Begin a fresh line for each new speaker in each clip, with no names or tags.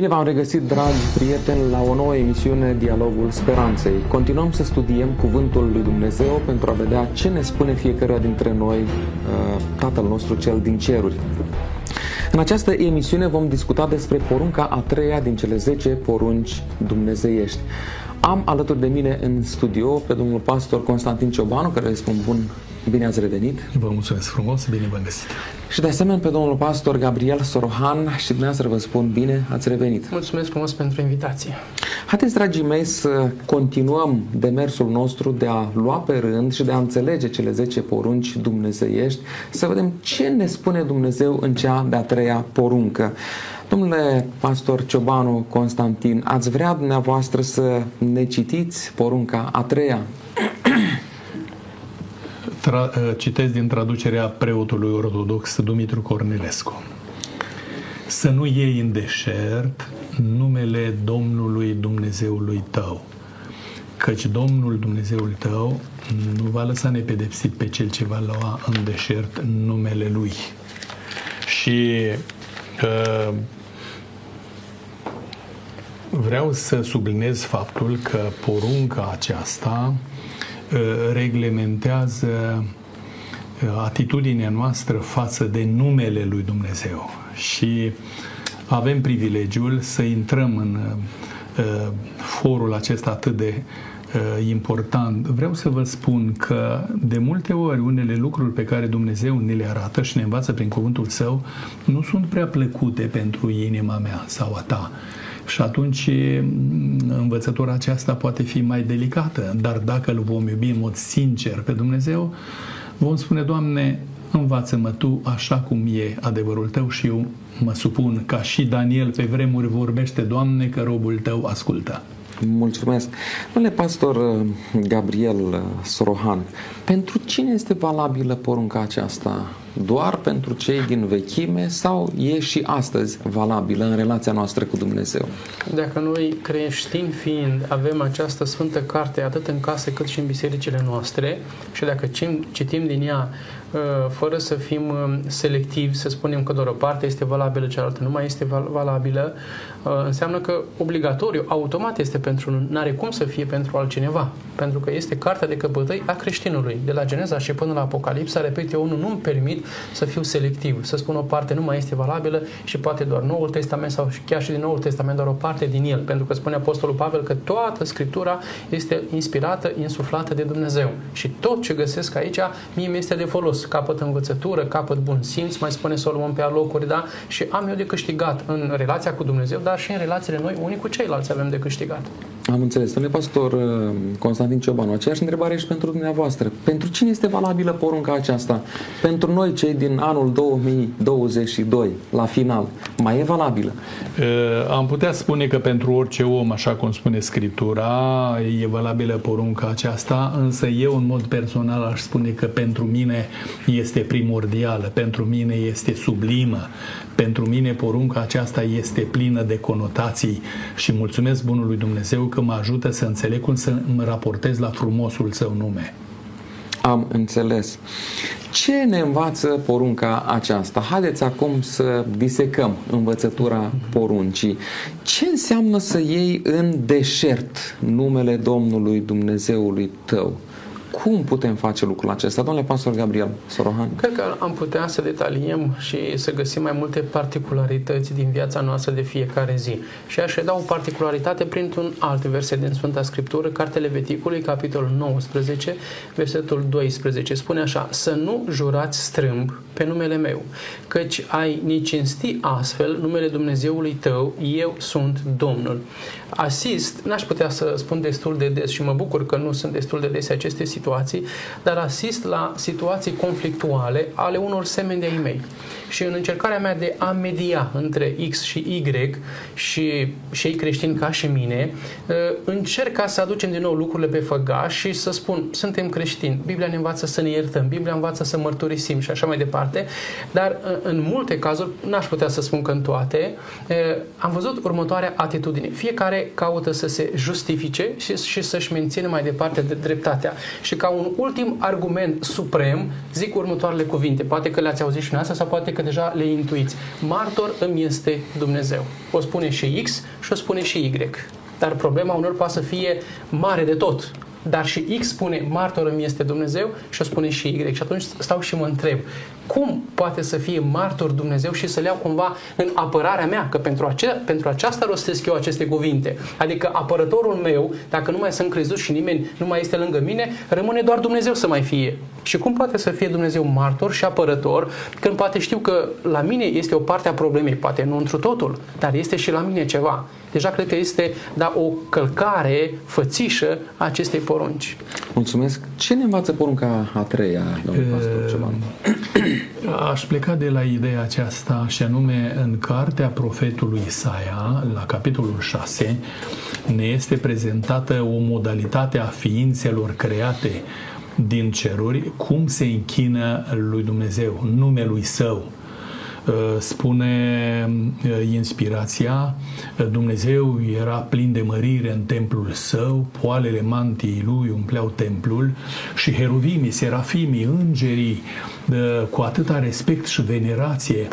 Bine v-am regăsit, dragi prieteni, la o nouă emisiune Dialogul Speranței. Continuăm să studiem Cuvântul lui Dumnezeu pentru a vedea ce ne spune fiecare dintre noi uh, Tatăl nostru cel din ceruri. În această emisiune vom discuta despre porunca a treia din cele 10 porunci dumnezeiești. Am alături de mine în studio pe domnul pastor Constantin Ciobanu, care îi spun bun Bine ați revenit!
Vă mulțumesc frumos, bine v-am găsit!
Și de asemenea pe domnul pastor Gabriel Sorohan și dumneavoastră vă spun bine ați revenit!
Mulțumesc frumos pentru invitație!
Haideți, dragii mei, să continuăm demersul nostru de a lua pe rând și de a înțelege cele 10 porunci dumnezeiești, să vedem ce ne spune Dumnezeu în cea de-a treia poruncă. Domnule pastor Ciobanu Constantin, ați vrea dumneavoastră să ne citiți porunca a treia?
Tra- uh, citesc din traducerea preotului ortodox Dumitru Cornilescu. Să nu iei în deșert numele Domnului Dumnezeului tău, căci Domnul Dumnezeul tău nu va lăsa nepedepsit pe cel ce va lua în deșert numele Lui. Și uh, vreau să subliniez faptul că porunca aceasta Uh, reglementează uh, atitudinea noastră față de numele lui Dumnezeu și avem privilegiul să intrăm în uh, forul acesta atât de important. Vreau să vă spun că de multe ori unele lucruri pe care Dumnezeu ne le arată și ne învață prin cuvântul Său nu sunt prea plăcute pentru inima mea sau a ta. Și atunci învățătura aceasta poate fi mai delicată, dar dacă îl vom iubi în mod sincer pe Dumnezeu, vom spune, Doamne, învață-mă Tu așa cum e adevărul Tău și eu mă supun ca și Daniel pe vremuri vorbește, Doamne, că robul Tău ascultă.
Mulțumesc. Domnule pastor uh, Gabriel uh, Sorohan, pentru cine este valabilă porunca aceasta? Doar pentru cei din vechime sau e și astăzi valabilă în relația noastră cu Dumnezeu?
Dacă noi creștini fiind avem această sfântă carte atât în case cât și în bisericile noastre și dacă citim din ea uh, fără să fim selectivi, să spunem că doar o parte este valabilă, cealaltă nu mai este valabilă, Uh, înseamnă că obligatoriu, automat este pentru nu are cum să fie pentru altcineva. Pentru că este cartea de căpătăi a creștinului. De la Geneza și până la Apocalipsa, repet, eu unul nu-mi permit să fiu selectiv, să spun o parte nu mai este valabilă și poate doar Noul Testament sau chiar și din Noul Testament doar o parte din el. Pentru că spune Apostolul Pavel că toată Scriptura este inspirată, insuflată de Dumnezeu. Și tot ce găsesc aici, mie mi este de folos. Capăt învățătură, capăt bun simț, mai spune Solomon pe alocuri, da? Și am eu de câștigat în relația cu Dumnezeu, dar și în relațiile noi unii cu ceilalți avem de câștigat.
Am înțeles. Domnule pastor uh, Constantin Ciobanu, aceeași întrebare și pentru dumneavoastră. Pentru cine este valabilă porunca aceasta? Pentru noi, cei din anul 2022, la final, mai e valabilă?
Uh, am putea spune că pentru orice om, așa cum spune Scriptura, e valabilă porunca aceasta, însă eu, în mod personal, aș spune că pentru mine este primordială, pentru mine este sublimă, pentru mine porunca aceasta este plină de conotații și mulțumesc Bunului Dumnezeu că mă ajută să înțeleg cum să mă raportez la frumosul său nume.
Am înțeles. Ce ne învață porunca aceasta? Haideți acum să disecăm învățătura poruncii. Ce înseamnă să iei în deșert numele Domnului Dumnezeului tău? Cum putem face lucrul acesta? Domnule pastor Gabriel Sorohan.
Cred că am putea să detaliem și să găsim mai multe particularități din viața noastră de fiecare zi. Și aș da o particularitate printr-un alt verset din Sfânta Scriptură, Cartele Veticului, capitolul 19, versetul 12. Spune așa, să nu jurați strâmb pe numele meu, căci ai nici cinsti astfel numele Dumnezeului tău, eu sunt Domnul. Asist, n-aș putea să spun destul de des și mă bucur că nu sunt destul de des aceste situații, dar asist la situații conflictuale ale unor semeni de-ai mei. Și în încercarea mea de a media între X și Y și cei creștini ca și mine, ă, încerc ca să aducem din nou lucrurile pe făgaș și să spun, suntem creștini, Biblia ne învață să ne iertăm, Biblia învață să mărturisim și așa mai departe, dar ă, în multe cazuri, n-aș putea să spun că în toate, ă, am văzut următoarea atitudine. Fiecare caută să se justifice și, și să-și mențină mai departe de dreptatea. Și Și ca un ultim argument suprem, zic următoarele cuvinte. Poate că le-ați auzit și în asta sau poate că deja le intuiți. Martor îmi este Dumnezeu. O spune și X și o spune și Y. Dar problema unor poate să fie mare de tot. Dar și X spune martor îmi este Dumnezeu și o spune și Y. Și atunci stau și mă întreb, cum poate să fie martor Dumnezeu și să le iau cumva în apărarea mea? Că pentru, ace- pentru aceasta rostesc eu aceste cuvinte. Adică apărătorul meu, dacă nu mai sunt crezut și nimeni nu mai este lângă mine, rămâne doar Dumnezeu să mai fie. Și cum poate să fie Dumnezeu martor și apărător când poate știu că la mine este o parte a problemei, poate nu întru totul, dar este și la mine ceva. Deja cred că este da, o călcare fățișă a acestei porunci.
Mulțumesc. Ce ne învață porunca a treia, domnul pastor Ceban?
Aș pleca de la ideea aceasta și anume în cartea profetului Isaia, la capitolul 6, ne este prezentată o modalitate a ființelor create din ceruri, cum se închină lui Dumnezeu, numelui Său. Spune inspirația, Dumnezeu era plin de mărire în templul său, poalele mantiei lui umpleau templul și heruvimii, serafimii, îngerii, cu atâta respect și venerație,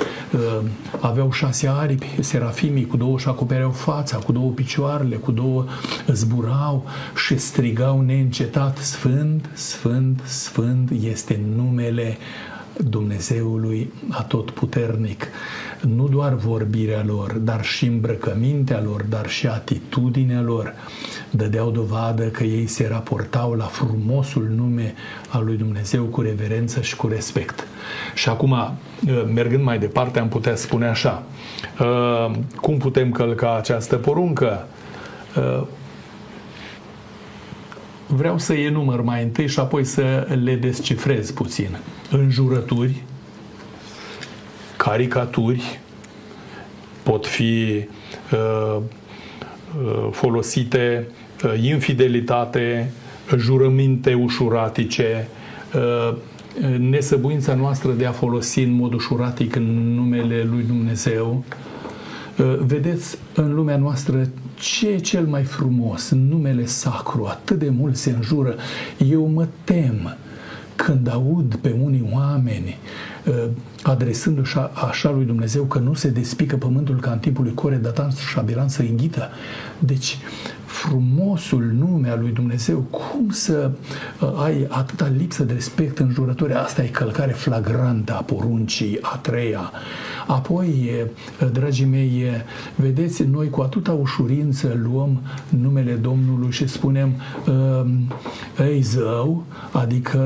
aveau șase aripi, serafimii cu două și acopereau fața, cu două picioarele, cu două zburau și strigau neîncetat, Sfânt, Sfânt, Sfânt este numele Dumnezeului atotputernic. Nu doar vorbirea lor, dar și îmbrăcămintea lor, dar și atitudinea lor dădeau dovadă că ei se raportau la frumosul nume al lui Dumnezeu cu reverență și cu respect. Și acum, mergând mai departe, am putea spune așa, cum putem călca această poruncă? Vreau să enumăr mai întâi și apoi să le descifrez puțin. Înjurături, caricaturi, pot fi uh, folosite uh, infidelitate, jurăminte ușuratice, uh, nesăbuința noastră de a folosi în mod ușuratic în numele lui Dumnezeu. Uh, vedeți în lumea noastră ce e cel mai frumos, în numele sacru, atât de mult se înjură. Eu mă tem când aud pe unii oameni adresându-și așa lui Dumnezeu că nu se despică pământul ca în timpul lui Core, Datan și Abiram să înghită. Deci, frumosul nume al lui Dumnezeu, cum să uh, ai atâta lipsă de respect în jurători, asta e călcare flagrantă a poruncii a treia. Apoi, dragii mei, vedeți, noi cu atâta ușurință luăm numele Domnului și spunem ei zău, adică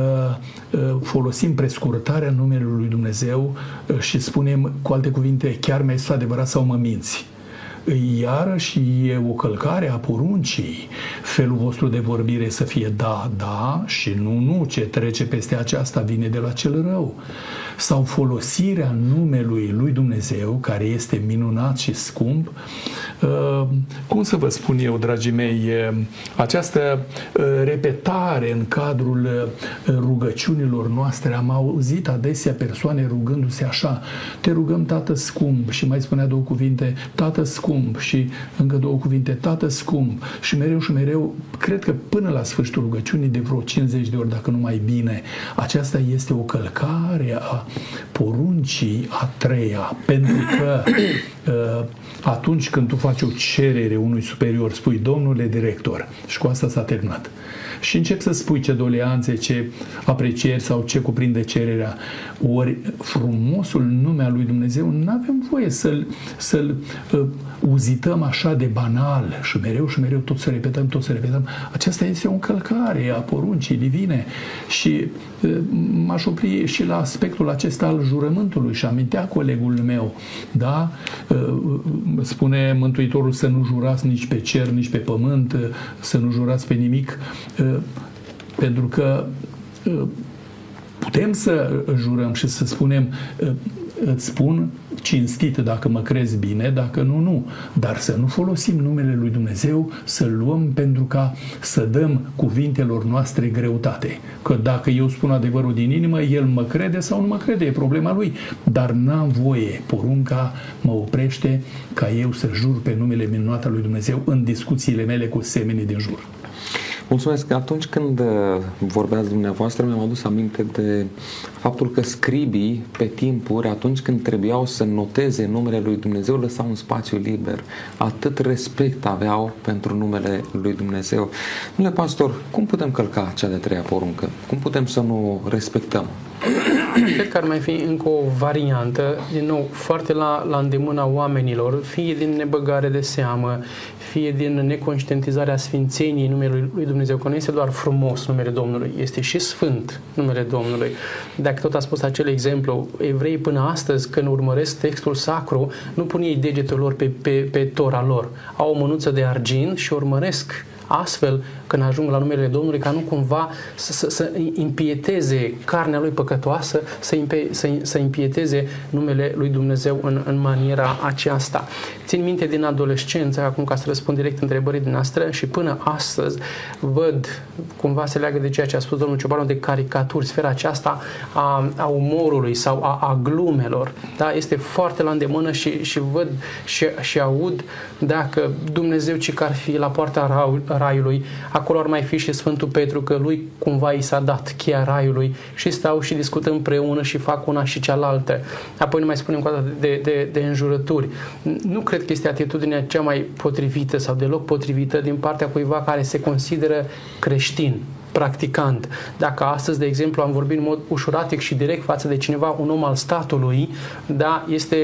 folosim prescurtarea numelui lui Dumnezeu și spunem, cu alte cuvinte, chiar mi-ai adevărat sau mă minți iarăși e o călcare a poruncii. Felul vostru de vorbire să fie da, da și nu, nu. Ce trece peste aceasta vine de la cel rău. Sau folosirea numelui lui Dumnezeu, care este minunat și scump, uh, cum să vă spun eu, dragii mei, această uh, repetare în cadrul uh, rugăciunilor noastre, am auzit adesea persoane rugându-se așa, te rugăm, Tată scump, și mai spunea două cuvinte, Tată scump, scump și încă două cuvinte, tată scump. Și mereu și mereu, cred că până la sfârșitul rugăciunii de vreo 50 de ori, dacă nu mai bine, aceasta este o călcare a poruncii a treia, pentru că uh, atunci când tu faci o cerere unui superior, spui, domnule director, și cu asta s-a terminat și încep să spui ce doleanțe, ce aprecieri sau ce cuprinde cererea. Ori frumosul nume al lui Dumnezeu nu avem voie să-l, să-l uh, uzităm așa de banal și mereu și mereu tot să repetăm, tot să repetăm. Aceasta este o încălcare a poruncii divine și uh, m-aș opri și la aspectul acesta al jurământului și amintea colegul meu, da? Uh, spune Mântuitorul să nu jurați nici pe cer, nici pe pământ, să nu jurați pe nimic, pentru că putem să jurăm și să spunem îți spun cinstit dacă mă crezi bine, dacă nu, nu. Dar să nu folosim numele lui Dumnezeu, să luăm pentru ca să dăm cuvintelor noastre greutate. Că dacă eu spun adevărul din inimă, el mă crede sau nu mă crede, e problema lui. Dar n-am voie, porunca mă oprește ca eu să jur pe numele minunat al lui Dumnezeu în discuțiile mele cu semenii din jur.
Mulțumesc. Atunci când uh, vorbeați dumneavoastră, mi-am adus aminte de faptul că scribii pe timpuri, atunci când trebuiau să noteze numele lui Dumnezeu, lăsau un spațiu liber. Atât respect aveau pentru numele lui Dumnezeu. Domnule pastor, cum putem călca cea de treia poruncă? Cum putem să nu respectăm?
Cred că ar mai fi încă o variantă, din nou, foarte la, la îndemâna oamenilor, fie din nebăgare de seamă, fie din neconștientizarea sfințeniei numelui lui Dumnezeu, că nu este doar frumos numele Domnului, este și sfânt numele Domnului. Dacă tot a spus acel exemplu, evrei până astăzi, când urmăresc textul sacru, nu pun ei degetul lor pe, pe, pe tora lor. Au o mânuță de argint și urmăresc astfel când ajung la numele Domnului, ca nu cumva să, să, să impieteze carnea lui păcătoasă, să, impe, să, să impieteze numele lui Dumnezeu în, în maniera aceasta. Țin minte din adolescență, acum ca să răspund direct întrebării noastre, și până astăzi văd, cumva se leagă de ceea ce a spus domnul Ciobanu, de caricaturi, sfera aceasta a, a umorului sau a, a glumelor. Da? Este foarte la îndemână și, și văd și, și aud dacă Dumnezeu ce ar fi la poarta raiului, acolo ar mai fi și Sfântul Petru, că lui cumva i s-a dat cheia raiului și stau și discută împreună și fac una și cealaltă. Apoi nu mai spunem cu de, de, de, de înjurături. Nu cred că este atitudinea cea mai potrivită sau deloc potrivită din partea cuiva care se consideră creștin practicant. Dacă astăzi, de exemplu, am vorbit în mod ușuratic și direct față de cineva, un om al statului, da, este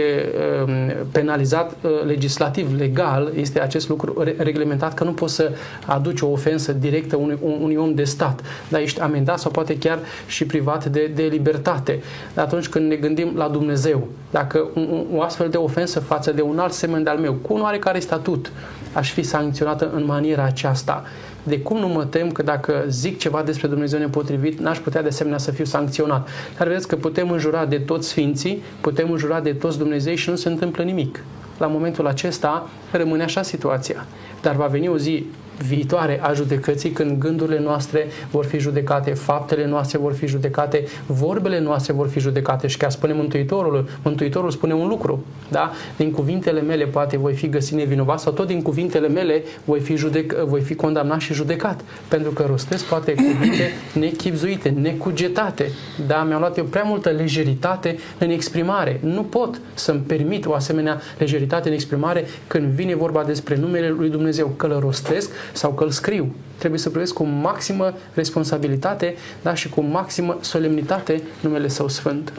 um, penalizat uh, legislativ, legal, este acest lucru reglementat că nu poți să aduci o ofensă directă unui, unui om de stat. Da, ești amendat sau poate chiar și privat de, de libertate. Dar atunci când ne gândim la Dumnezeu, dacă un, o astfel de ofensă față de un alt semn de al meu, cu un oarecare statut, aș fi sancționată în maniera aceasta de cum nu mă tem că dacă zic ceva despre Dumnezeu nepotrivit, n-aș putea de asemenea să fiu sancționat. Dar vedeți că putem înjura de toți sfinții, putem înjura de toți Dumnezei și nu se întâmplă nimic. La momentul acesta rămâne așa situația. Dar va veni o zi viitoare a judecății, când gândurile noastre vor fi judecate, faptele noastre vor fi judecate, vorbele noastre vor fi judecate și chiar spune Mântuitorul, Mântuitorul spune un lucru, da? Din cuvintele mele poate voi fi găsit nevinovat sau tot din cuvintele mele voi fi, judec, voi fi condamnat și judecat, pentru că rostesc poate cuvinte nechipzuite, necugetate, da? Mi-am luat eu prea multă lejeritate în exprimare. Nu pot să-mi permit o asemenea lejeritate în exprimare când vine vorba despre numele lui Dumnezeu, că îl rostesc sau că îl scriu. Trebuie să privesc cu maximă responsabilitate da, și cu maximă solemnitate numele Său Sfânt.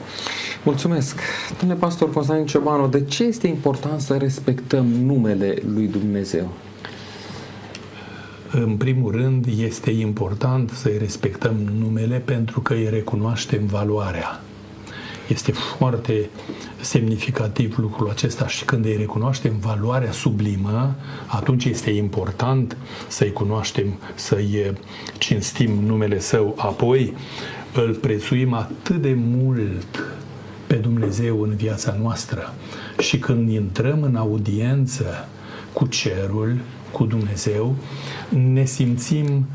Mulțumesc. Domnule pastor Constantin Ciobanu, de ce este important să respectăm numele lui Dumnezeu?
În primul rând, este important să-i respectăm numele pentru că îi recunoaștem valoarea. Este foarte semnificativ lucrul acesta și când îi recunoaștem valoarea sublimă, atunci este important să-i cunoaștem, să-i cinstim numele Său. Apoi îl prețuim atât de mult pe Dumnezeu în viața noastră și când intrăm în audiență cu cerul, cu Dumnezeu, ne simțim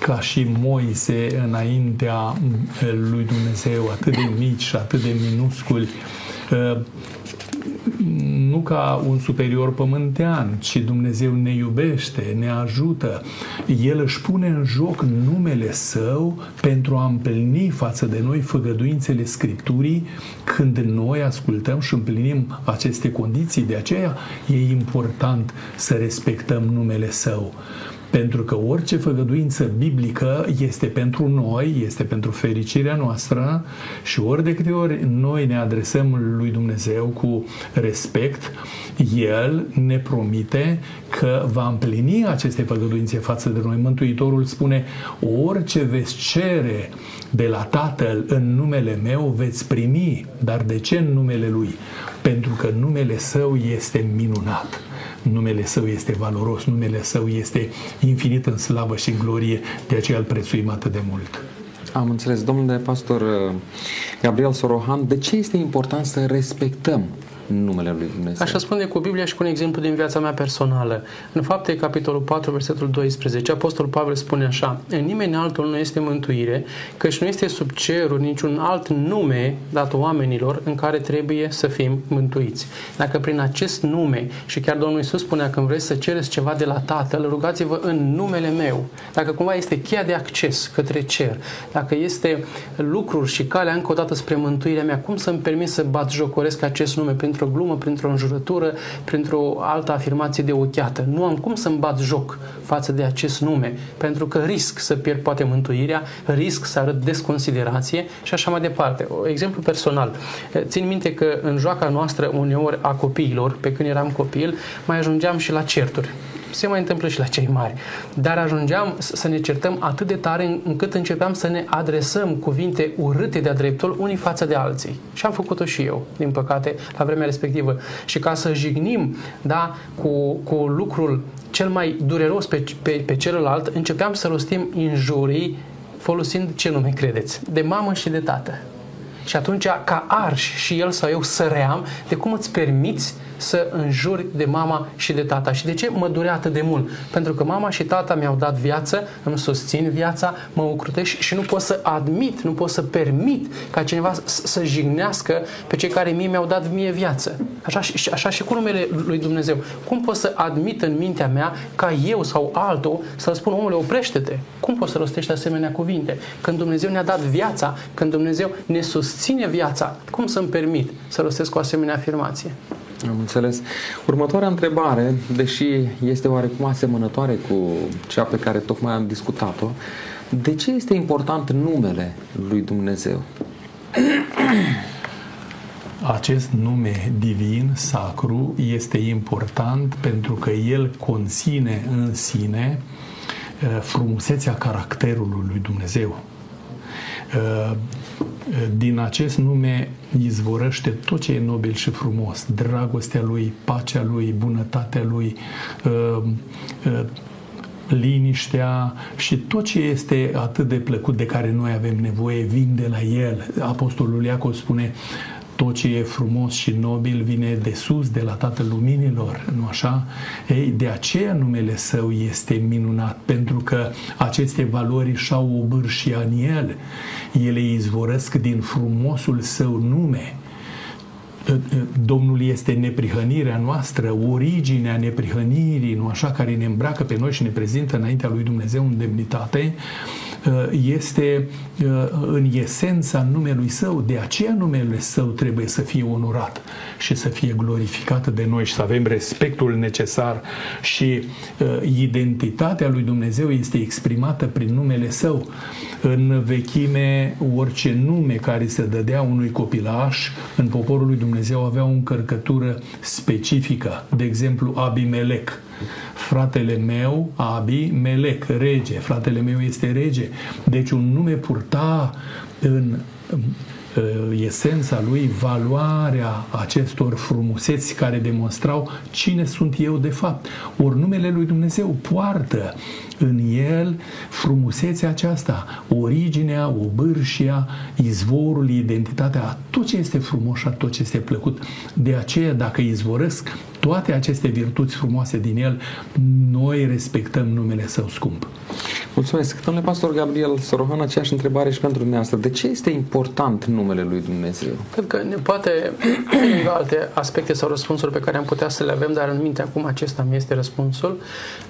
ca și Moise înaintea lui Dumnezeu, atât de mici și atât de minusculi, uh, nu ca un superior pământean, ci Dumnezeu ne iubește, ne ajută. El își pune în joc numele Său pentru a împlini față de noi făgăduințele Scripturii când noi ascultăm și împlinim aceste condiții. De aceea e important să respectăm numele Său. Pentru că orice făgăduință biblică este pentru noi, este pentru fericirea noastră și ori de câte ori noi ne adresăm lui Dumnezeu cu respect, El ne promite că va împlini aceste făgăduințe față de noi. Mântuitorul spune, orice veți cere de la Tatăl în numele meu veți primi. Dar de ce în numele Lui? Pentru că numele Său este minunat numele Său este valoros, numele Său este infinit în slavă și glorie, de aceea îl prețuim atât de mult.
Am înțeles. Domnule pastor uh, Gabriel Sorohan, de ce este important să respectăm numele lui Dumnezeu.
Așa spune cu Biblia și cu un exemplu din viața mea personală. În fapte, capitolul 4, versetul 12, Apostolul Pavel spune așa, în nimeni altul nu este mântuire, căci nu este sub cerul niciun alt nume dat oamenilor în care trebuie să fim mântuiți. Dacă prin acest nume, și chiar Domnul Iisus spunea, când vreți să cereți ceva de la Tatăl, rugați-vă în numele meu. Dacă cumva este cheia de acces către cer, dacă este lucruri și calea încă o dată spre mântuirea mea, cum să-mi permit să bat jocoresc acest nume printr-o glumă, printr-o înjurătură, printr-o altă afirmație de ochiată? Nu am cum să-mi bat joc față de acest nume, pentru că risc să pierd poate mântuirea, risc să arăt desconsiderație și așa mai departe. O exemplu personal. Țin minte că în joaca noastră uneori a copiilor, pe când eram copil, mai ajungeam și la certuri se mai întâmplă și la cei mari. Dar ajungeam să ne certăm atât de tare încât începeam să ne adresăm cuvinte urâte de-a dreptul unii față de alții. Și am făcut-o și eu, din păcate, la vremea respectivă. Și ca să jignim da, cu, cu lucrul cel mai dureros pe, pe, pe celălalt, începeam să rostim injurii folosind ce nume credeți? De mamă și de tată. Și atunci, ca arși și el sau eu săream, de cum îți permiți să înjuri de mama și de tata. Și de ce mă durea atât de mult? Pentru că mama și tata mi-au dat viață, îmi susțin viața, mă ocrutești și nu pot să admit, nu pot să permit ca cineva să jignească pe cei care mie mi-au dat mie viață. Așa, așa și cu numele lui Dumnezeu. Cum pot să admit în mintea mea ca eu sau altul să spun, omule, oprește-te. Cum poți să rostești asemenea cuvinte? Când Dumnezeu ne-a dat viața, când Dumnezeu ne susține viața, cum să-mi permit să rostesc o asemenea afirmație?
Am înțeles. Următoarea întrebare, deși este oarecum asemănătoare cu cea pe care tocmai am discutat-o, de ce este important numele lui Dumnezeu?
Acest nume divin, sacru, este important pentru că el conține în sine uh, frumusețea caracterului lui Dumnezeu. Uh, din acest nume izvorăște tot ce e nobil și frumos, dragostea lui, pacea lui, bunătatea lui, uh, uh, liniștea și tot ce este atât de plăcut de care noi avem nevoie vin de la el. Apostolul Iacov spune tot ce e frumos și nobil vine de sus, de la Tatăl Luminilor, nu așa? Ei, de aceea numele său este minunat, pentru că aceste valori și-au obârșia în el. Ele izvorăsc din frumosul său nume. Domnul este neprihănirea noastră, originea neprihănirii, nu așa, care ne îmbracă pe noi și ne prezintă înaintea lui Dumnezeu în demnitate, este în esența numelui său, de aceea numele său trebuie să fie onorat și să fie glorificat de noi și să avem respectul necesar și identitatea lui Dumnezeu este exprimată prin numele său. În vechime, orice nume care se dădea unui copilaș în poporul lui Dumnezeu avea o încărcătură specifică. De exemplu, Abimelec. Fratele meu, Abi, Melec, rege. Fratele meu este rege. Deci un nume purta în Uh, esența lui, valoarea acestor frumuseți care demonstrau cine sunt eu de fapt. Ori numele lui Dumnezeu poartă în el frumusețea aceasta, originea, obârșia, izvorul, identitatea, tot ce este frumos și tot ce este plăcut. De aceea, dacă izvorăsc toate aceste virtuți frumoase din el, noi respectăm numele său scump.
Mulțumesc. Domnule pastor Gabriel Sorohan, aceeași întrebare și pentru dumneavoastră. De ce este important numele lui Dumnezeu?
Cred că ne poate lângă alte aspecte sau răspunsuri pe care am putea să le avem, dar în minte acum acesta mi este răspunsul.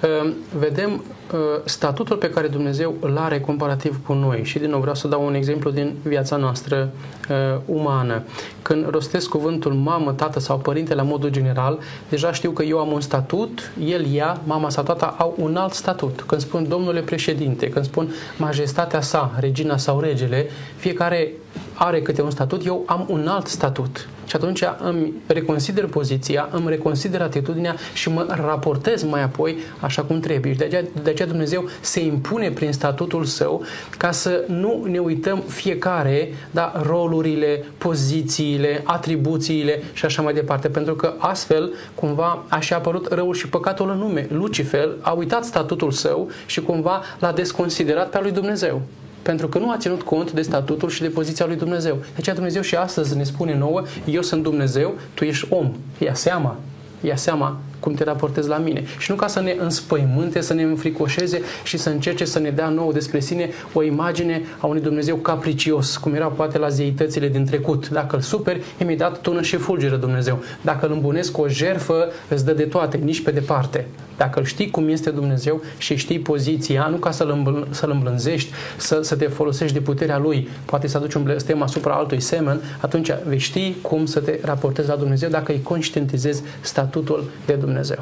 Ehm, vedem ehm, statutul pe care Dumnezeu îl are comparativ cu noi și din nou vreau să dau un exemplu din viața noastră ehm, umană. Când rostesc cuvântul mamă, tată sau părinte la modul general, deja știu că eu am un statut, el, ea, mama sau tata au un alt statut. Când spun domnule președinte, când spun majestatea sa, regina sau regele, fiecare are câte un statut, eu am un alt statut. Și atunci îmi reconsider poziția, îmi reconsider atitudinea și mă raportez mai apoi așa cum trebuie. Și de aceea, de aceea Dumnezeu se impune prin statutul său ca să nu ne uităm fiecare da, rolurile, pozițiile, atribuțiile și așa mai departe. Pentru că astfel cumva a și apărut răul și păcatul în nume. Lucifer a uitat statutul său și cumva l-a desconsiderat pe al lui Dumnezeu. Pentru că nu a ținut cont de statutul și de poziția lui Dumnezeu. De aceea Dumnezeu și astăzi ne spune nouă, eu sunt Dumnezeu, tu ești om. Ia seama, ia seama cum te raportezi la mine. Și nu ca să ne înspăimânte, să ne înfricoșeze și să încerce să ne dea nouă despre sine o imagine a unui Dumnezeu capricios, cum era poate la zeitățile din trecut. Dacă îl superi, imediat tună și fulgeră Dumnezeu. Dacă îl îmbunesc cu o jerfă, îți dă de toate, nici pe departe. Dacă îl știi cum este Dumnezeu și știi poziția, nu ca să-l, îmbl- să îmblânzești, să, să te folosești de puterea Lui, poate să aduci un blestem asupra altui semen, atunci vei ști cum să te raportezi la Dumnezeu dacă îi conștientizezi statutul de Dumnezeu.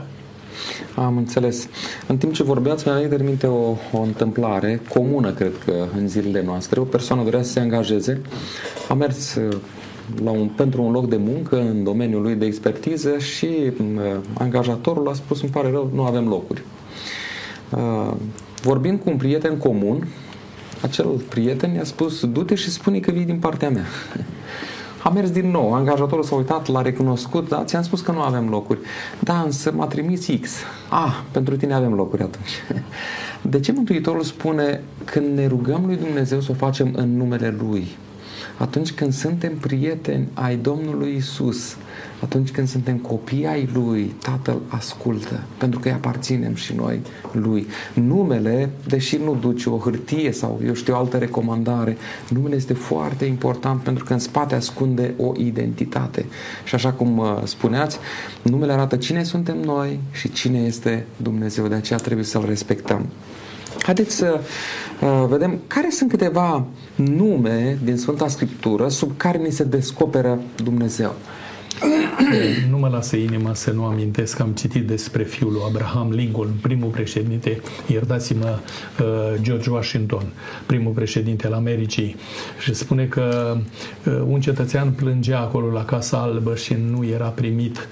Am înțeles. În timp ce vorbeați, mi-a venit în minte o, o întâmplare comună, cred că, în zilele noastre. O persoană dorea să se angajeze, a mers la un, pentru un loc de muncă în domeniul lui de expertiză și uh, angajatorul a spus, îmi pare rău, nu avem locuri. Uh, vorbind cu un prieten comun, acel prieten i-a spus, du-te și spune că vii din partea mea. A mers din nou, angajatorul s-a uitat, l-a recunoscut, da, ți-am spus că nu avem locuri. Da, însă m-a trimis X. Ah, pentru tine avem locuri atunci. De ce Mântuitorul spune când ne rugăm lui Dumnezeu să o facem în numele Lui? Atunci când suntem prieteni ai Domnului Isus, atunci când suntem copii ai Lui, Tatăl ascultă, pentru că îi aparținem și noi Lui. Numele, deși nu duce o hârtie sau, eu știu, o altă recomandare, numele este foarte important pentru că în spate ascunde o identitate. Și așa cum uh, spuneați, numele arată cine suntem noi și cine este Dumnezeu, de aceea trebuie să-L respectăm. Haideți să uh, vedem care sunt câteva nume din Sfânta Scriptură sub care ni se descoperă Dumnezeu.
Nu mă lasă inima să nu amintesc că am citit despre fiul lui Abraham Lincoln, primul președinte, iertați-mă, uh, George Washington, primul președinte al Americii și spune că uh, un cetățean plângea acolo la Casa Albă și nu era primit.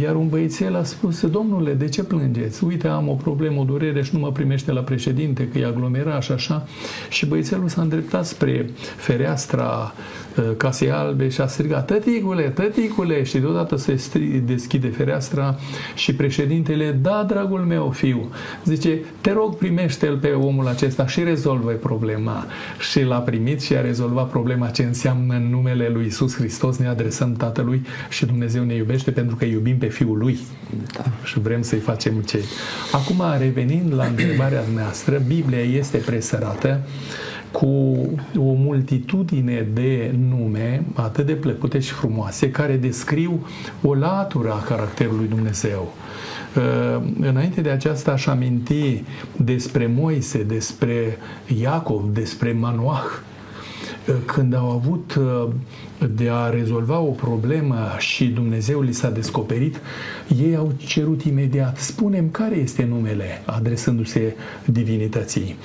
Iar un băiețel a spus, domnule, de ce plângeți? Uite, am o problemă, o durere și nu mă primește la președinte, că e aglomerat și așa. Și băiețelul s-a îndreptat spre fereastra uh, Casei Albe și a strigat, tăticule, tăticule, și deodată se deschide fereastra și președintele, da, dragul meu fiu, zice, te rog primește-l pe omul acesta și rezolvă problema. Și l-a primit și a rezolvat problema ce înseamnă în numele lui Isus Hristos ne adresăm Tatălui și Dumnezeu ne iubește pentru că iubim pe Fiul Lui da. și vrem să-i facem ce. Acum, revenind la întrebarea noastră, Biblia este presărată cu o multitudine de nume atât de plăcute și frumoase care descriu o latură a caracterului Dumnezeu. Uh, înainte de aceasta aș aminti despre Moise, despre Iacov, despre Manoah, uh, când au avut uh, de a rezolva o problemă și Dumnezeu li s-a descoperit, ei au cerut imediat, spunem care este numele, adresându-se divinității.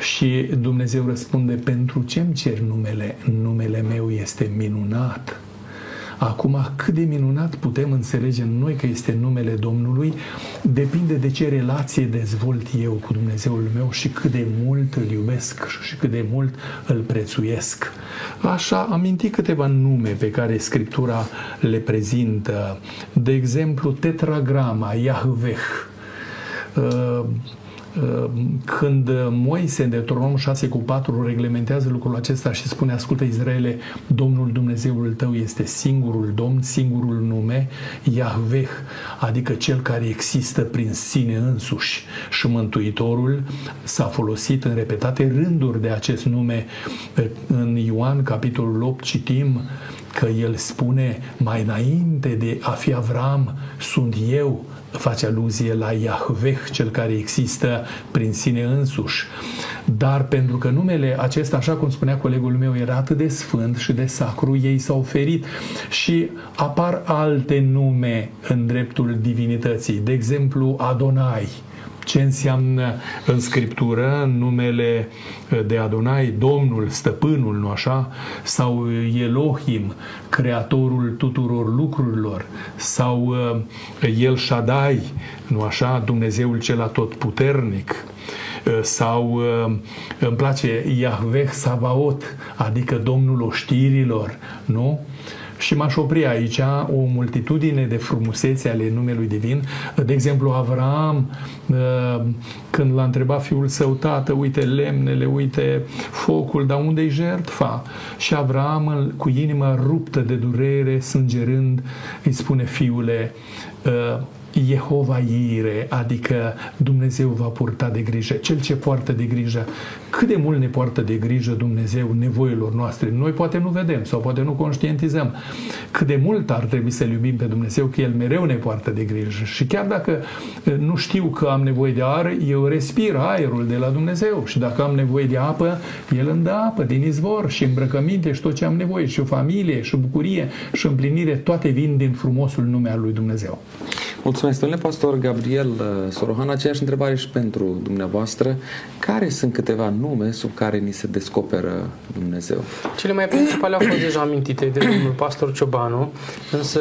Și Dumnezeu răspunde, pentru ce-mi cer numele? Numele meu este minunat Acum, cât de minunat putem înțelege noi că este numele Domnului, depinde de ce relație dezvolt eu cu Dumnezeul meu și cât de mult îl iubesc și cât de mult îl prețuiesc. Așa, aminti câteva nume pe care Scriptura le prezintă. De exemplu, tetragrama, Yahveh, uh, când Moise în Deuteronom 6 cu 4 reglementează lucrul acesta și spune ascultă Israele, Domnul Dumnezeul tău este singurul Domn, singurul nume, Yahveh, adică cel care există prin sine însuși și Mântuitorul s-a folosit în repetate rânduri de acest nume. În Ioan capitolul 8 citim că el spune mai înainte de a fi Avram, sunt eu, face aluzie la Yahveh, cel care există prin sine însuși. Dar pentru că numele acesta, așa cum spunea colegul meu, era atât de sfânt și de sacru, ei s-au oferit și apar alte nume în dreptul divinității. De exemplu, Adonai, ce înseamnă în Scriptură numele de Adonai, Domnul, Stăpânul, nu așa? Sau Elohim, Creatorul tuturor lucrurilor, sau uh, El Shaddai, nu așa? Dumnezeul cel atotputernic. sau îmi place Yahweh Savaot, adică Domnul oștirilor, nu? Și m-aș opri aici o multitudine de frumusețe ale numelui divin. De exemplu, Avram, uh, când l-a întrebat fiul său, tată, uite lemnele, uite focul, dar unde-i jertfa? Și Avram, cu inima ruptă de durere, sângerând, îi spune fiule, uh, Jehova Ire, adică Dumnezeu va purta de grijă. Cel ce poartă de grijă, cât de mult ne poartă de grijă Dumnezeu nevoilor noastre. Noi poate nu vedem sau poate nu conștientizăm cât de mult ar trebui să-L iubim pe Dumnezeu, că El mereu ne poartă de grijă. Și chiar dacă nu știu că am nevoie de aer, eu respir aerul de la Dumnezeu. Și dacă am nevoie de apă, El îmi dă apă din izvor și îmbrăcăminte și tot ce am nevoie, și o familie, și o bucurie, și împlinire, toate vin din frumosul nume al lui Dumnezeu.
Mulțumesc, domnule pastor Gabriel uh, Sorohan. Aceeași întrebare și pentru dumneavoastră. Care sunt câteva nume sub care ni se descoperă Dumnezeu?
Cele mai principale au fost deja amintite de domnul pastor Ciobanu, însă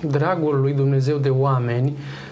dragul lui Dumnezeu de oameni Uh,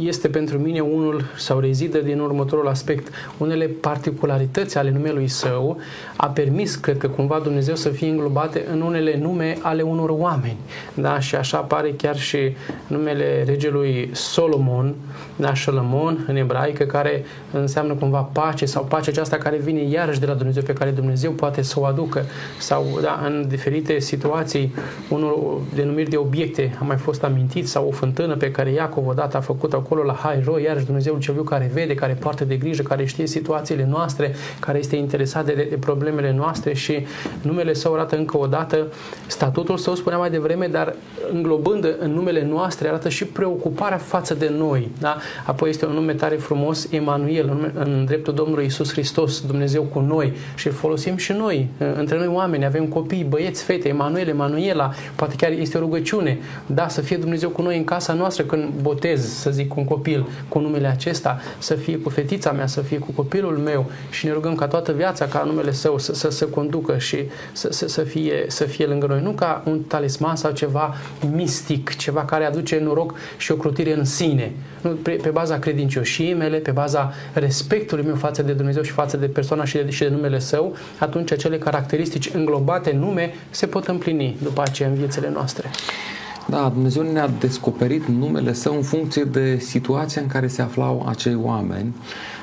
este pentru mine unul sau rezidă din următorul aspect. Unele particularități ale numelui său a permis, cred că cumva Dumnezeu să fie înglobate în unele nume ale unor oameni. Da? Și așa apare chiar și numele regelui Solomon, da? Solomon în ebraică, care înseamnă cumva pace sau pace aceasta care vine iarăși de la Dumnezeu, pe care Dumnezeu poate să o aducă. Sau da, în diferite situații, unul denumiri de obiecte a mai fost amintit sau o fântână pe care Iacov odată a făcut acolo la Hairo, iarăși Dumnezeu cel viu care vede, care poartă de grijă, care știe situațiile noastre, care este interesat de, de problemele noastre și numele său arată încă o dată statutul său, spunea mai devreme, dar înglobând în numele noastre arată și preocuparea față de noi. Da? Apoi este un nume tare frumos, Emanuel, în, în dreptul Domnului Isus Hristos, Dumnezeu cu noi și îl folosim și noi, între noi oameni, avem copii, băieți, fete, Emanuel, Emanuela, poate chiar este o rugăciune, da, să fie Dumnezeu cu noi în casa noastră când botez, să zic, un copil cu numele acesta, să fie cu fetița mea, să fie cu copilul meu și ne rugăm ca toată viața, ca numele său să, să, să conducă și să, să, să, fie, să fie lângă noi. Nu ca un talisman sau ceva mistic, ceva care aduce noroc și o crutire în sine. Nu, pe, pe baza credincioșiei mele, pe baza respectului meu față de Dumnezeu și față de persoana și de, și de numele său, atunci acele caracteristici înglobate în nume se pot împlini după aceea în viețile noastre.
Da, Dumnezeu ne-a descoperit numele Său în funcție de situația în care se aflau acei oameni,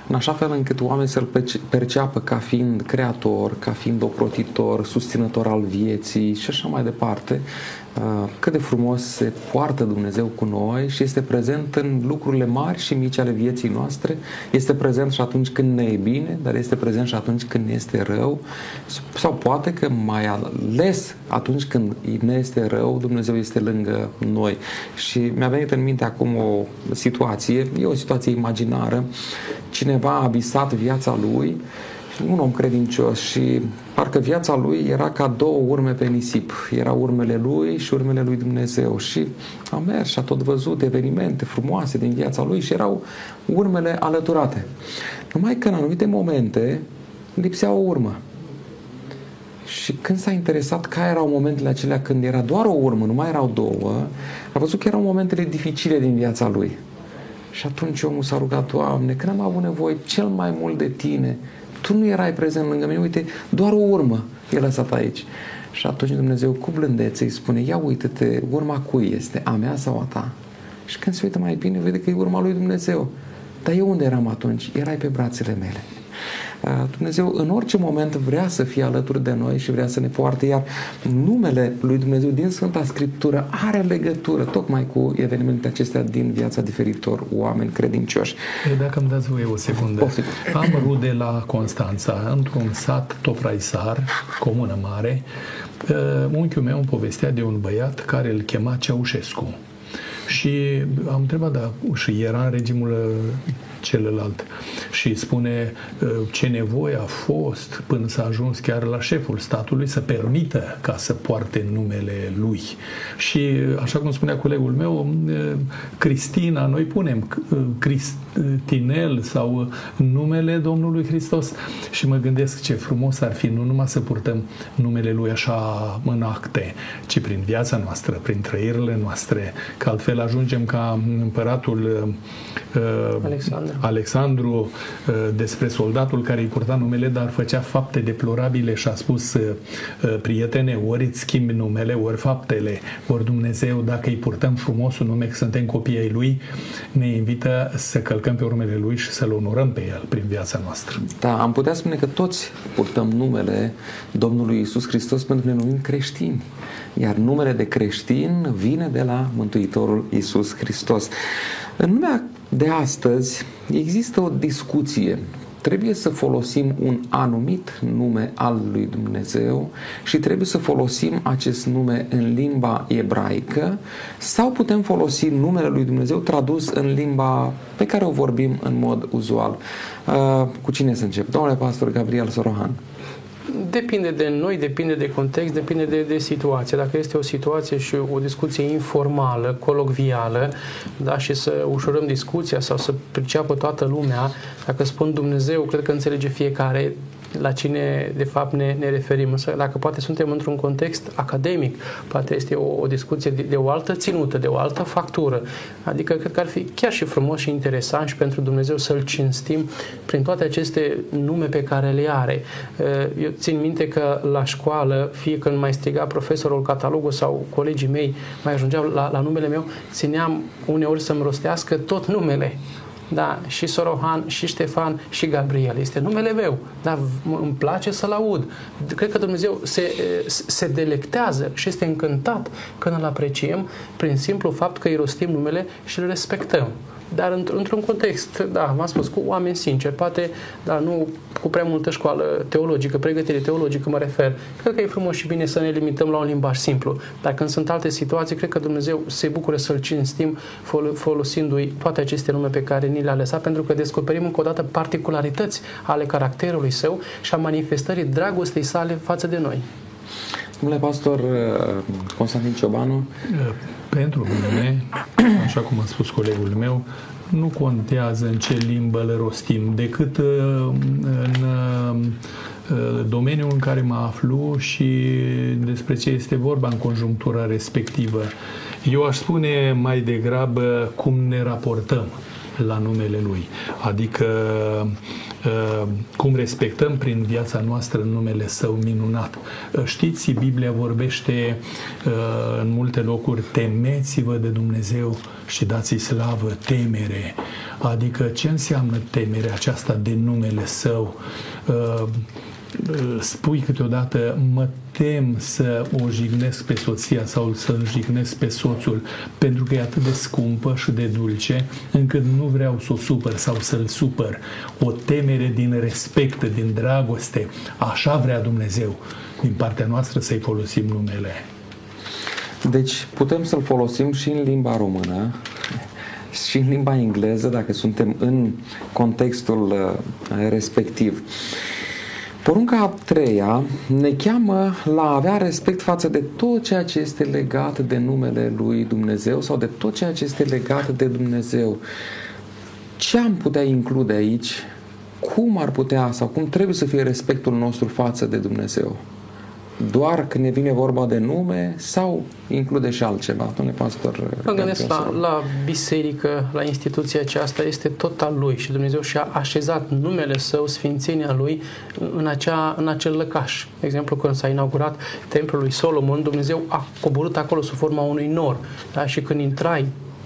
în așa fel încât oamenii să-L perceapă ca fiind creator, ca fiind ocrotitor, susținător al vieții și așa mai departe, Uh, cât de frumos se poartă Dumnezeu cu noi și este prezent în lucrurile mari și mici ale vieții noastre. Este prezent și atunci când ne e bine, dar este prezent și atunci când ne este rău. Sau poate că mai ales atunci când ne este rău, Dumnezeu este lângă noi. Și mi-a venit în minte acum o situație, e o situație imaginară. Cineva a visat viața lui un om credincios și parcă viața lui era ca două urme pe nisip. Era urmele lui și urmele lui Dumnezeu. Și a mers și a tot văzut evenimente frumoase din viața lui și erau urmele alăturate. Numai că în anumite momente lipsea o urmă. Și când s-a interesat care erau momentele acelea când era doar o urmă, nu mai erau două, a văzut că erau momentele dificile din viața lui. Și atunci omul s-a rugat, Doamne, când am avut nevoie cel mai mult de Tine, tu nu erai prezent lângă mine, uite, doar o urmă e lăsat aici. Și atunci Dumnezeu cu blândețe îi spune, ia uite-te, urma cui este, a mea sau a ta? Și când se uită mai bine, vede că e urma lui Dumnezeu. Dar eu unde eram atunci? Erai pe brațele mele. Dumnezeu în orice moment vrea să fie alături de noi și vrea să ne poarte, iar numele lui Dumnezeu din Sfânta Scriptură are legătură tocmai cu evenimentele acestea din viața diferitor oameni credincioși.
Dacă îmi dați voie o secundă. Poftim. Am rude la Constanța, într-un sat Topraisar, comună mare. Unchiul meu îmi povestea de un băiat care îl chema Ceaușescu. Și am întrebat, da, și era în regimul celălalt. Și spune uh, ce nevoie a fost până s-a ajuns chiar la șeful statului să permită ca să poarte numele lui. Și uh, așa cum spunea colegul meu, uh, Cristina, noi punem Cristinel sau numele Domnului Hristos. Și mă gândesc ce frumos ar fi nu numai să purtăm numele lui așa în acte, ci prin viața noastră, prin trăirile noastre, că altfel ajungem ca împăratul
Alexandru
Alexandru uh, despre soldatul care îi purta numele, dar făcea fapte deplorabile și a spus uh, prietene, ori îți schimbi numele, ori faptele, ori Dumnezeu, dacă îi purtăm frumosul nume, că suntem copii ai Lui, ne invită să călcăm pe urmele Lui și să-L onorăm pe El prin viața noastră.
Da, am putea spune că toți purtăm numele Domnului Isus Hristos pentru că ne numim creștini. Iar numele de creștin vine de la Mântuitorul Isus Hristos. În lumea de astăzi există o discuție trebuie să folosim un anumit nume al lui Dumnezeu și trebuie să folosim acest nume în limba ebraică sau putem folosi numele lui Dumnezeu tradus în limba pe care o vorbim în mod uzual. Uh, cu cine să încep? Domnule pastor Gabriel Sorohan.
Depinde de noi, depinde de context, depinde de, de situație. Dacă este o situație și o discuție informală, colocvială, da, și să ușurăm discuția sau să priceapă toată lumea, dacă spun Dumnezeu, cred că înțelege fiecare, la cine de fapt ne, ne referim. Însă dacă poate suntem într-un context academic, poate este o, o discuție de, de o altă ținută, de o altă factură. Adică cred că ar fi chiar și frumos și interesant și pentru Dumnezeu să-L cinstim prin toate aceste nume pe care le are. Eu țin minte că la școală, fie când mai striga profesorul catalogul sau colegii mei mai ajungeau la, la numele meu, țineam uneori să-mi rostească tot numele. Da, și Sorohan, și Ștefan, și Gabriel. Este numele meu, dar îmi place să-l aud. Cred că Dumnezeu se, se delectează și este încântat când îl apreciem prin simplu fapt că îi rostim numele și îl respectăm dar într-un context, da, v-am spus, cu oameni sinceri, poate, da, nu cu prea multă școală teologică, pregătire teologică mă refer. Cred că e frumos și bine să ne limităm la un limbaj simplu, dar când sunt alte situații, cred că Dumnezeu se bucură să-L cinstim folosindu-i toate aceste nume pe care ni le-a lăsat, pentru că descoperim încă o dată particularități ale caracterului său și a manifestării dragostei sale față de noi.
Domnule pastor uh, Constantin Ciobanu, uh,
pentru mine, așa cum a spus colegul meu, nu contează în ce limbă le rostim, decât uh, în uh, domeniul în care mă aflu și despre ce este vorba în conjunctura respectivă. Eu aș spune mai degrabă cum ne raportăm la numele Lui. Adică Uh, cum respectăm prin viața noastră numele Său minunat. Uh, știți, Biblia vorbește uh, în multe locuri, temeți-vă de Dumnezeu și dați-i slavă, temere. Adică ce înseamnă temerea aceasta de numele Său? Spui câteodată, mă tem să o jignesc pe soția sau să-l jignesc pe soțul pentru că e atât de scumpă și de dulce încât nu vreau să o supăr sau să-l supăr. O temere din respect, din dragoste. Așa vrea Dumnezeu din partea noastră să-i folosim numele.
Deci putem să-l folosim și în limba română și în limba engleză dacă suntem în contextul uh, respectiv. Porunca a treia ne cheamă la a avea respect față de tot ceea ce este legat de numele lui Dumnezeu sau de tot ceea ce este legat de Dumnezeu. Ce am putea include aici? Cum ar putea sau cum trebuie să fie respectul nostru față de Dumnezeu? Doar când ne vine vorba de nume sau include și altceva, domnule pastor?
Mă gândesc la, la biserică, la instituția aceasta, este tot al lui și Dumnezeu și-a așezat numele său, sfințenia lui, în, acea, în acel lăcaș. De exemplu, când s-a inaugurat templul lui Solomon, Dumnezeu a coborât acolo sub forma unui nor. Da? Și când intrai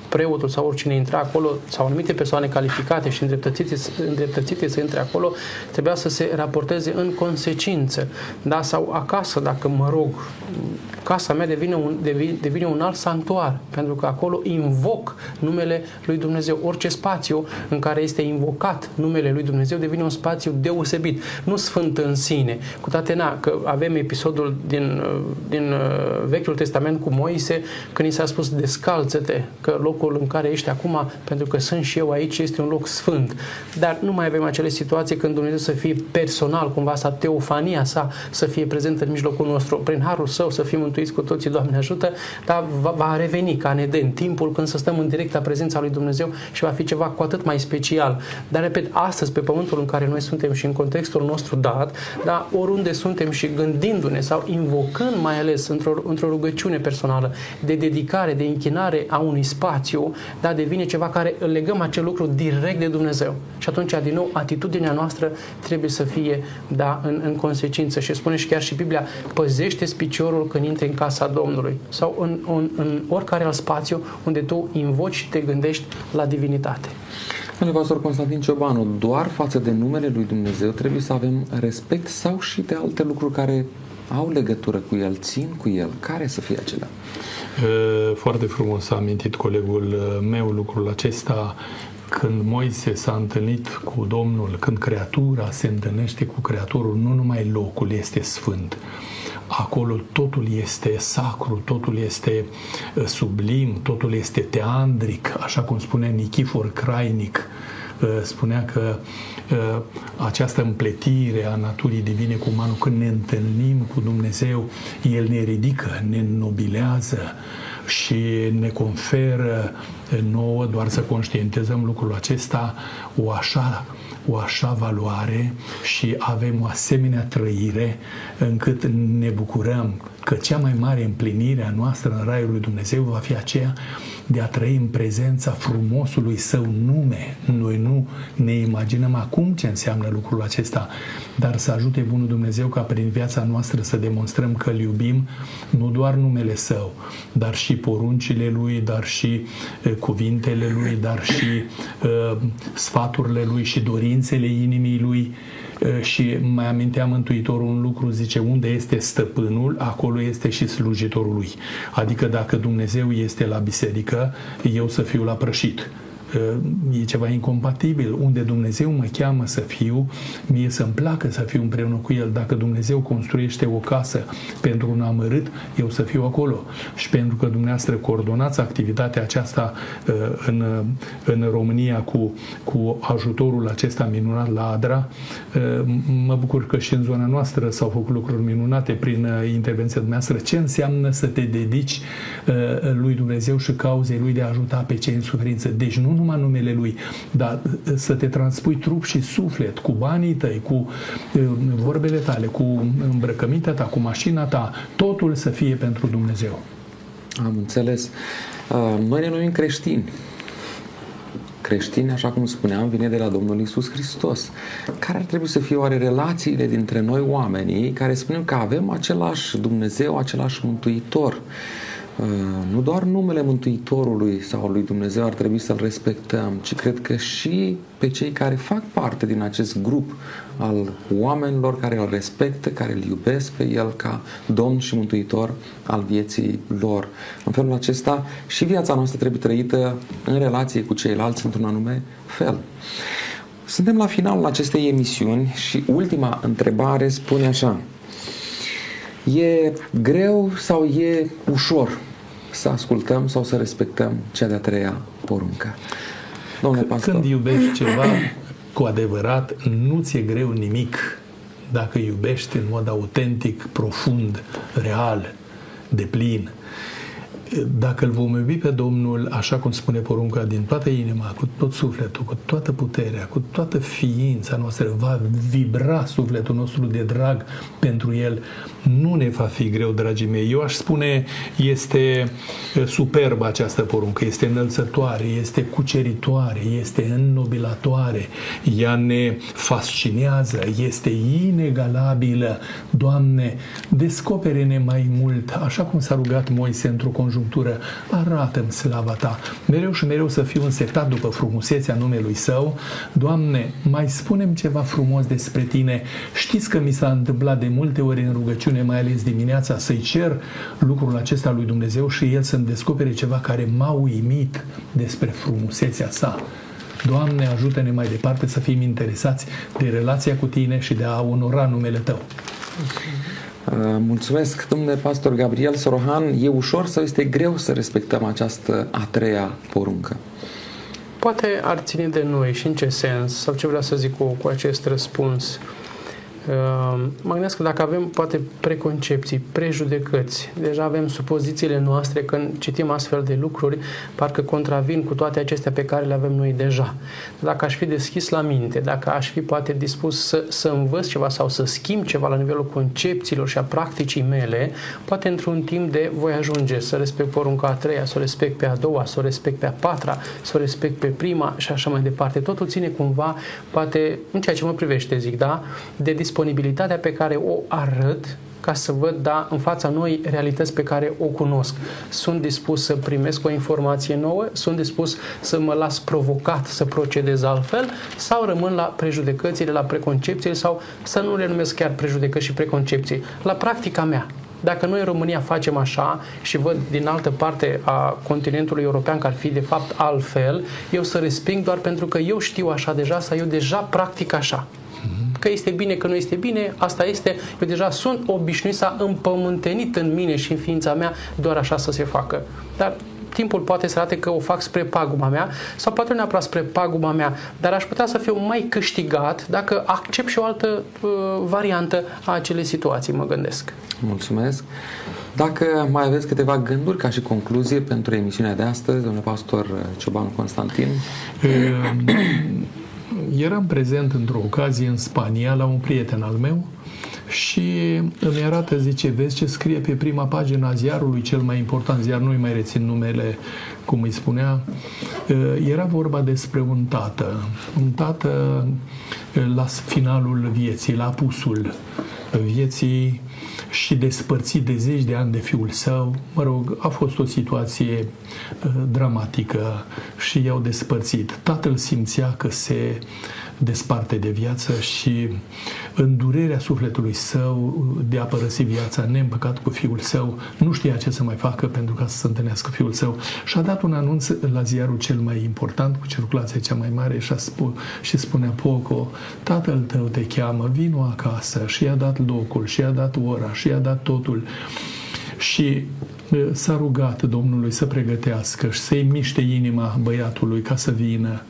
preotul sau oricine intra acolo, sau anumite persoane calificate și îndreptățite, îndreptățite să intre acolo, trebuia să se raporteze în consecință. Da? Sau acasă, dacă mă rog, casa mea devine un, devine, devine un alt sanctuar, pentru că acolo invoc numele lui Dumnezeu. Orice spațiu în care este invocat numele lui Dumnezeu devine un spațiu deosebit, nu sfânt în sine. Cu toate na, că avem episodul din, din uh, Vechiul Testament cu Moise, când i s-a spus descalță-te, că locul în care ești acum, pentru că sunt și eu aici, este un loc sfânt. Dar nu mai avem acele situații când Dumnezeu să fie personal, cumva, sa teofania sa să fie prezentă în mijlocul nostru, prin harul său să fim mântuiți cu toții, Doamne ajută, dar va, va reveni ca ne în timpul când să stăm în directa prezența lui Dumnezeu și va fi ceva cu atât mai special. Dar, repet, astăzi, pe pământul în care noi suntem și în contextul nostru dat, dar oriunde suntem și gândindu-ne sau invocând mai ales într-o, într-o rugăciune personală de dedicare, de închinare a unui spațiu, spațiu, dar devine ceva care îl legăm acel lucru direct de Dumnezeu. Și atunci, din nou, atitudinea noastră trebuie să fie, da, în, în consecință. Și spune și chiar și Biblia, păzește piciorul când intri în casa Domnului sau în, în, în oricare alt spațiu unde tu invoci și te gândești la divinitate.
Domnule pastor Constantin Ciobanu, doar față de numele lui Dumnezeu trebuie să avem respect sau și de alte lucruri care au legătură cu el, țin cu el. Care să fie acelea?
Foarte frumos a amintit colegul meu lucrul acesta când Moise s-a întâlnit cu Domnul, când creatura se întâlnește cu Creatorul, nu numai locul este sfânt, acolo totul este sacru, totul este uh, sublim, totul este teandric, așa cum spune Nichifor Crainic, uh, spunea că uh, această împletire a naturii divine cu umanul, când ne întâlnim cu Dumnezeu, El ne ridică, ne nobilează și ne conferă nouă, doar să conștientizăm lucrul acesta, o așa o așa valoare și avem o asemenea trăire încât ne bucurăm că cea mai mare împlinire a noastră în Raiul lui Dumnezeu va fi aceea de a trăi în prezența frumosului său nume. Noi nu ne imaginăm acum ce înseamnă lucrul acesta, dar să ajute Bunul Dumnezeu ca prin viața noastră să demonstrăm că îl iubim nu doar numele său, dar și poruncile lui, dar și uh, cuvintele lui, dar și uh, sfaturile lui și dorințele inimii lui și mai amintea Mântuitorul un lucru, zice, unde este stăpânul, acolo este și slujitorul lui. Adică dacă Dumnezeu este la biserică, eu să fiu la prășit e ceva incompatibil. Unde Dumnezeu mă cheamă să fiu, mie să-mi placă să fiu împreună cu El. Dacă Dumnezeu construiește o casă pentru un amărât, eu să fiu acolo. Și pentru că dumneavoastră coordonați activitatea aceasta uh, în, în România cu, cu ajutorul acesta minunat la ADRA, uh, mă bucur că și în zona noastră s-au făcut lucruri minunate prin uh, intervenția dumneavoastră. Ce înseamnă să te dedici lui Dumnezeu și cauzei lui de a ajuta pe cei în suferință? Deci nu numai numele Lui, dar uh, să te transpui trup și suflet cu banii tăi, cu uh, vorbele tale, cu îmbrăcămintea ta, cu mașina ta, totul să fie pentru Dumnezeu.
Am înțeles. Uh, noi ne numim creștini. Creștini, așa cum spuneam, vine de la Domnul Isus Hristos. Care ar trebui să fie oare relațiile dintre noi oamenii care spunem că avem același Dumnezeu, același Mântuitor? Uh, nu doar numele Mântuitorului sau lui Dumnezeu ar trebui să-l respectăm, ci cred că și pe cei care fac parte din acest grup al oamenilor care îl respectă, care îl iubesc pe el ca Domn și Mântuitor al vieții lor. În felul acesta și viața noastră trebuie trăită în relație cu ceilalți într-un anume fel. Suntem la finalul acestei emisiuni și ultima întrebare spune așa. E greu sau e ușor să ascultăm sau să respectăm cea de-a treia poruncă?
Domnule pastor. Când iubești ceva cu adevărat, nu ți-e greu nimic dacă iubești în mod autentic, profund, real, de plin dacă îl vom iubi pe Domnul, așa cum spune porunca, din toată inima, cu tot sufletul, cu toată puterea, cu toată ființa noastră, va vibra sufletul nostru de drag pentru El, nu ne va fi greu, dragii mei. Eu aș spune, este superbă această poruncă, este înălțătoare, este cuceritoare, este înnobilatoare, ea ne fascinează, este inegalabilă. Doamne, descopere-ne mai mult, așa cum s-a rugat Moise într-o conjunctură, arată-mi slava Ta. Mereu și mereu să fiu însetat după frumusețea numelui Său. Doamne, mai spunem ceva frumos despre Tine. Știți că mi s-a întâmplat de multe ori în rugăciune, mai ales dimineața, să-i cer lucrul acesta lui Dumnezeu și El să-mi descopere ceva care m-a uimit despre frumusețea Sa. Doamne, ajută-ne mai departe să fim interesați de relația cu Tine și de a onora numele Tău.
Uh, mulțumesc, domnule pastor Gabriel Sorohan. E ușor sau este greu să respectăm această a treia poruncă?
Poate ar ține de noi și în ce sens, sau ce vreau să zic cu, cu acest răspuns. Ehm, mă gândesc că dacă avem poate preconcepții, prejudecăți, deja avem supozițiile noastre când citim astfel de lucruri, parcă contravin cu toate acestea pe care le avem noi deja. Dacă aș fi deschis la minte, dacă aș fi poate dispus să, să învăț ceva sau să schimb ceva la nivelul concepțiilor și a practicii mele, poate într-un timp de voi ajunge să respect porunca a treia, să o respect pe a doua, să o respect pe a patra, să o respect pe prima și așa mai departe. Totul ține cumva, poate, în ceea ce mă privește, zic, da, de disponibilitatea pe care o arăt ca să văd, da, în fața noi realități pe care o cunosc. Sunt dispus să primesc o informație nouă, sunt dispus să mă las provocat să procedez altfel sau rămân la prejudecățile, la preconcepțiile sau să nu le numesc chiar prejudecăți și preconcepții, la practica mea. Dacă noi în România facem așa și văd din altă parte a continentului european că ar fi de fapt altfel, eu să resping doar pentru că eu știu așa deja sau eu deja practic așa. Că este bine, că nu este bine, asta este. Eu deja sunt obișnuit, s-a împământenit în mine și în ființa mea doar așa să se facă. Dar timpul poate să arate că o fac spre paguma mea sau poate nu neapărat spre paguma mea, dar aș putea să fiu mai câștigat dacă accept și o altă uh, variantă a acelei situații, mă gândesc.
Mulțumesc. Dacă mai aveți câteva gânduri ca și concluzie pentru emisiunea de astăzi, domnule pastor Cioban Constantin.
Eram prezent într-o ocazie în Spania la un prieten al meu și îmi arată, zice, vezi ce scrie pe prima pagină a ziarului, cel mai important ziar, nu-i mai rețin numele, cum îi spunea, era vorba despre un tată, un tată la finalul vieții, la apusul vieții și despărțit de zeci de ani de fiul său, mă rog, a fost o situație uh, dramatică și i-au despărțit. Tatăl simțea că se desparte de viață și în durerea sufletului său de a părăsi viața neîmpăcat cu fiul său, nu știa ce să mai facă pentru ca să se întâlnească fiul său. Și a dat un anunț la ziarul cel mai important, cu circulația cea mai mare și, a spu- și spunea Poco, tatăl tău te cheamă, vino acasă. Și i-a dat locul și i-a dat ora și i-a dat totul. Și s-a rugat Domnului să pregătească și să-i miște inima băiatului ca să vină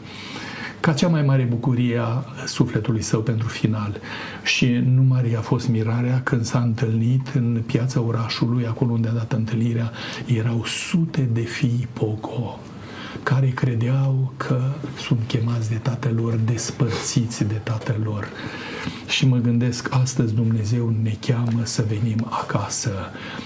ca cea mai mare bucurie a sufletului său pentru final. Și nu mare a fost mirarea când s-a întâlnit în piața orașului, acolo unde a dat întâlnirea, erau sute de fii Poco care credeau că sunt chemați de tatăl lor, despărțiți de tatăl lor. Și mă gândesc, astăzi Dumnezeu ne cheamă să venim acasă.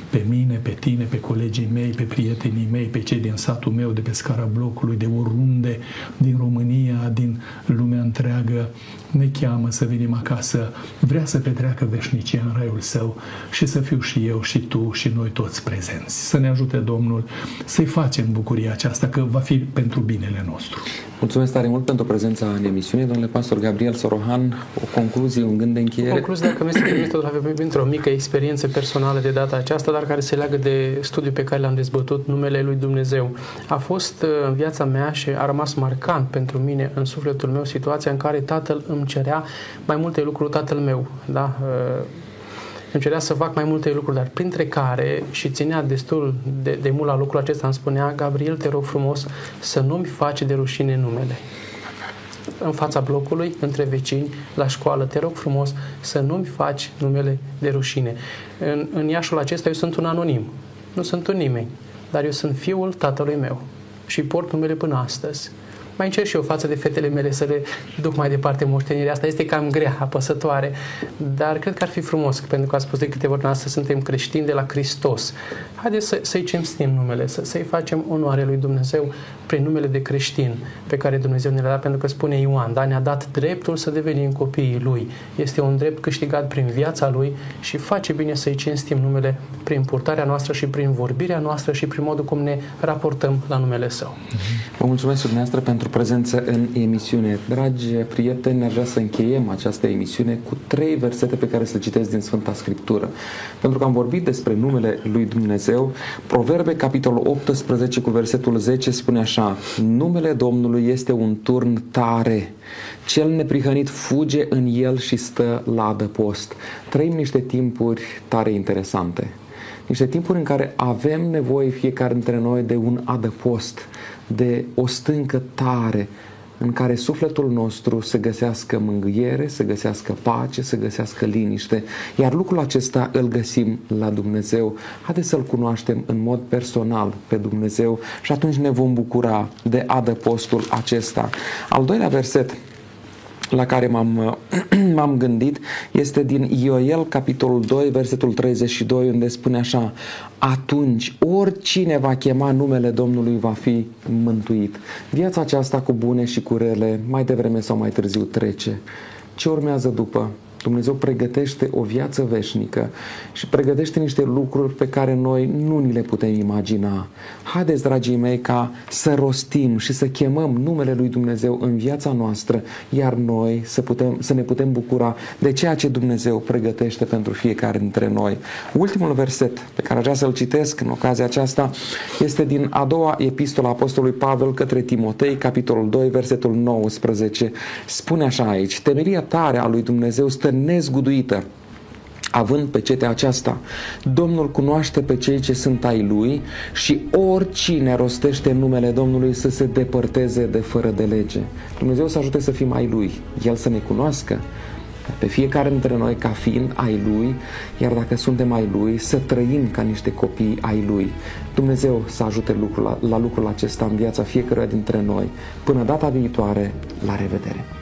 Pe mine, pe tine, pe colegii mei, pe prietenii mei, pe cei din satul meu, de pe scara blocului, de oriunde, din România, din lumea întreagă, ne cheamă să venim acasă. Vrea să petreacă veșnicia în raiul său și să fiu și eu și tu și noi toți prezenți. Să ne ajute Domnul să-i facem bucuria aceasta, că va fi pentru binele nostru.
Mulțumesc tare mult pentru prezența în emisiune, domnule pastor Gabriel Sorohan. O concluzie, un gând de încheiere.
Concluzie, dacă mi se permite, avem într-o mică experiență personală de data aceasta, dar care se leagă de studiul pe care l-am dezbătut, numele lui Dumnezeu. A fost uh, în viața mea și a rămas marcant pentru mine, în sufletul meu, situația în care tatăl îmi cerea mai multe lucruri, tatăl meu, da? Uh, îmi cerea să fac mai multe lucruri, dar printre care, și ținea destul de, de mult la lucrul acesta, îmi spunea, Gabriel, te rog frumos să nu-mi faci de rușine numele. În fața blocului, între vecini, la școală, te rog frumos să nu-mi faci numele de rușine. În, în Iașul acesta eu sunt un anonim, nu sunt un nimeni, dar eu sunt fiul tatălui meu și port numele până astăzi mai încerc și eu față de fetele mele să le duc mai departe moștenirea asta. Este cam grea, apăsătoare, dar cred că ar fi frumos, pentru că a spus de câteva ori să suntem creștini de la Hristos. Haideți să, să-i cinstim numele, să, să-i facem onoare lui Dumnezeu prin numele de creștin pe care Dumnezeu ne l-a dat, pentru că spune Ioan, da, ne-a dat dreptul să devenim copiii Lui. Este un drept câștigat prin viața Lui și face bine să-i cinstim numele prin purtarea noastră și prin vorbirea noastră și prin modul cum ne raportăm la numele Său.
Vă mulțumesc dumneavoastră pentru prezență în emisiune. Dragi prieteni, aș vrea să încheiem această emisiune cu trei versete pe care să le citesc din Sfânta Scriptură. Pentru că am vorbit despre numele lui Dumnezeu, Proverbe, capitolul 18, cu versetul 10, spune așa, așa, numele Domnului este un turn tare, cel neprihănit fuge în el și stă la adăpost. Trăim niște timpuri tare interesante, niște timpuri în care avem nevoie fiecare dintre noi de un adăpost, de o stâncă tare, în care sufletul nostru să găsească mângâiere, să găsească pace, să găsească liniște. Iar lucrul acesta îl găsim la Dumnezeu. Haideți să-L cunoaștem în mod personal pe Dumnezeu și atunci ne vom bucura de adăpostul acesta. Al doilea verset la care m-am, m-am gândit este din Ioel, capitolul 2, versetul 32, unde spune așa atunci oricine va chema numele Domnului va fi mântuit. Viața aceasta cu bune și cu rele, mai devreme sau mai târziu trece. Ce urmează după? Dumnezeu pregătește o viață veșnică și pregătește niște lucruri pe care noi nu ni le putem imagina. Haideți, dragii mei, ca să rostim și să chemăm numele lui Dumnezeu în viața noastră, iar noi să, putem, să ne putem bucura de ceea ce Dumnezeu pregătește pentru fiecare dintre noi. Ultimul verset pe care aș vrea să-l citesc în ocazia aceasta este din a doua epistola Apostolului Pavel către Timotei, capitolul 2, versetul 19. Spune așa aici, temeria tare a lui Dumnezeu stă nezguduită. Având pe cetea aceasta, Domnul cunoaște pe cei ce sunt ai Lui și oricine rostește numele Domnului să se depărteze de fără de lege. Dumnezeu să ajute să fim ai Lui, El să ne cunoască, pe fiecare dintre noi ca fiind ai Lui, iar dacă suntem ai Lui, să trăim ca niște copii ai Lui. Dumnezeu să ajute lucrul, la, la lucrul acesta în viața fiecăruia dintre noi. Până data viitoare, la revedere!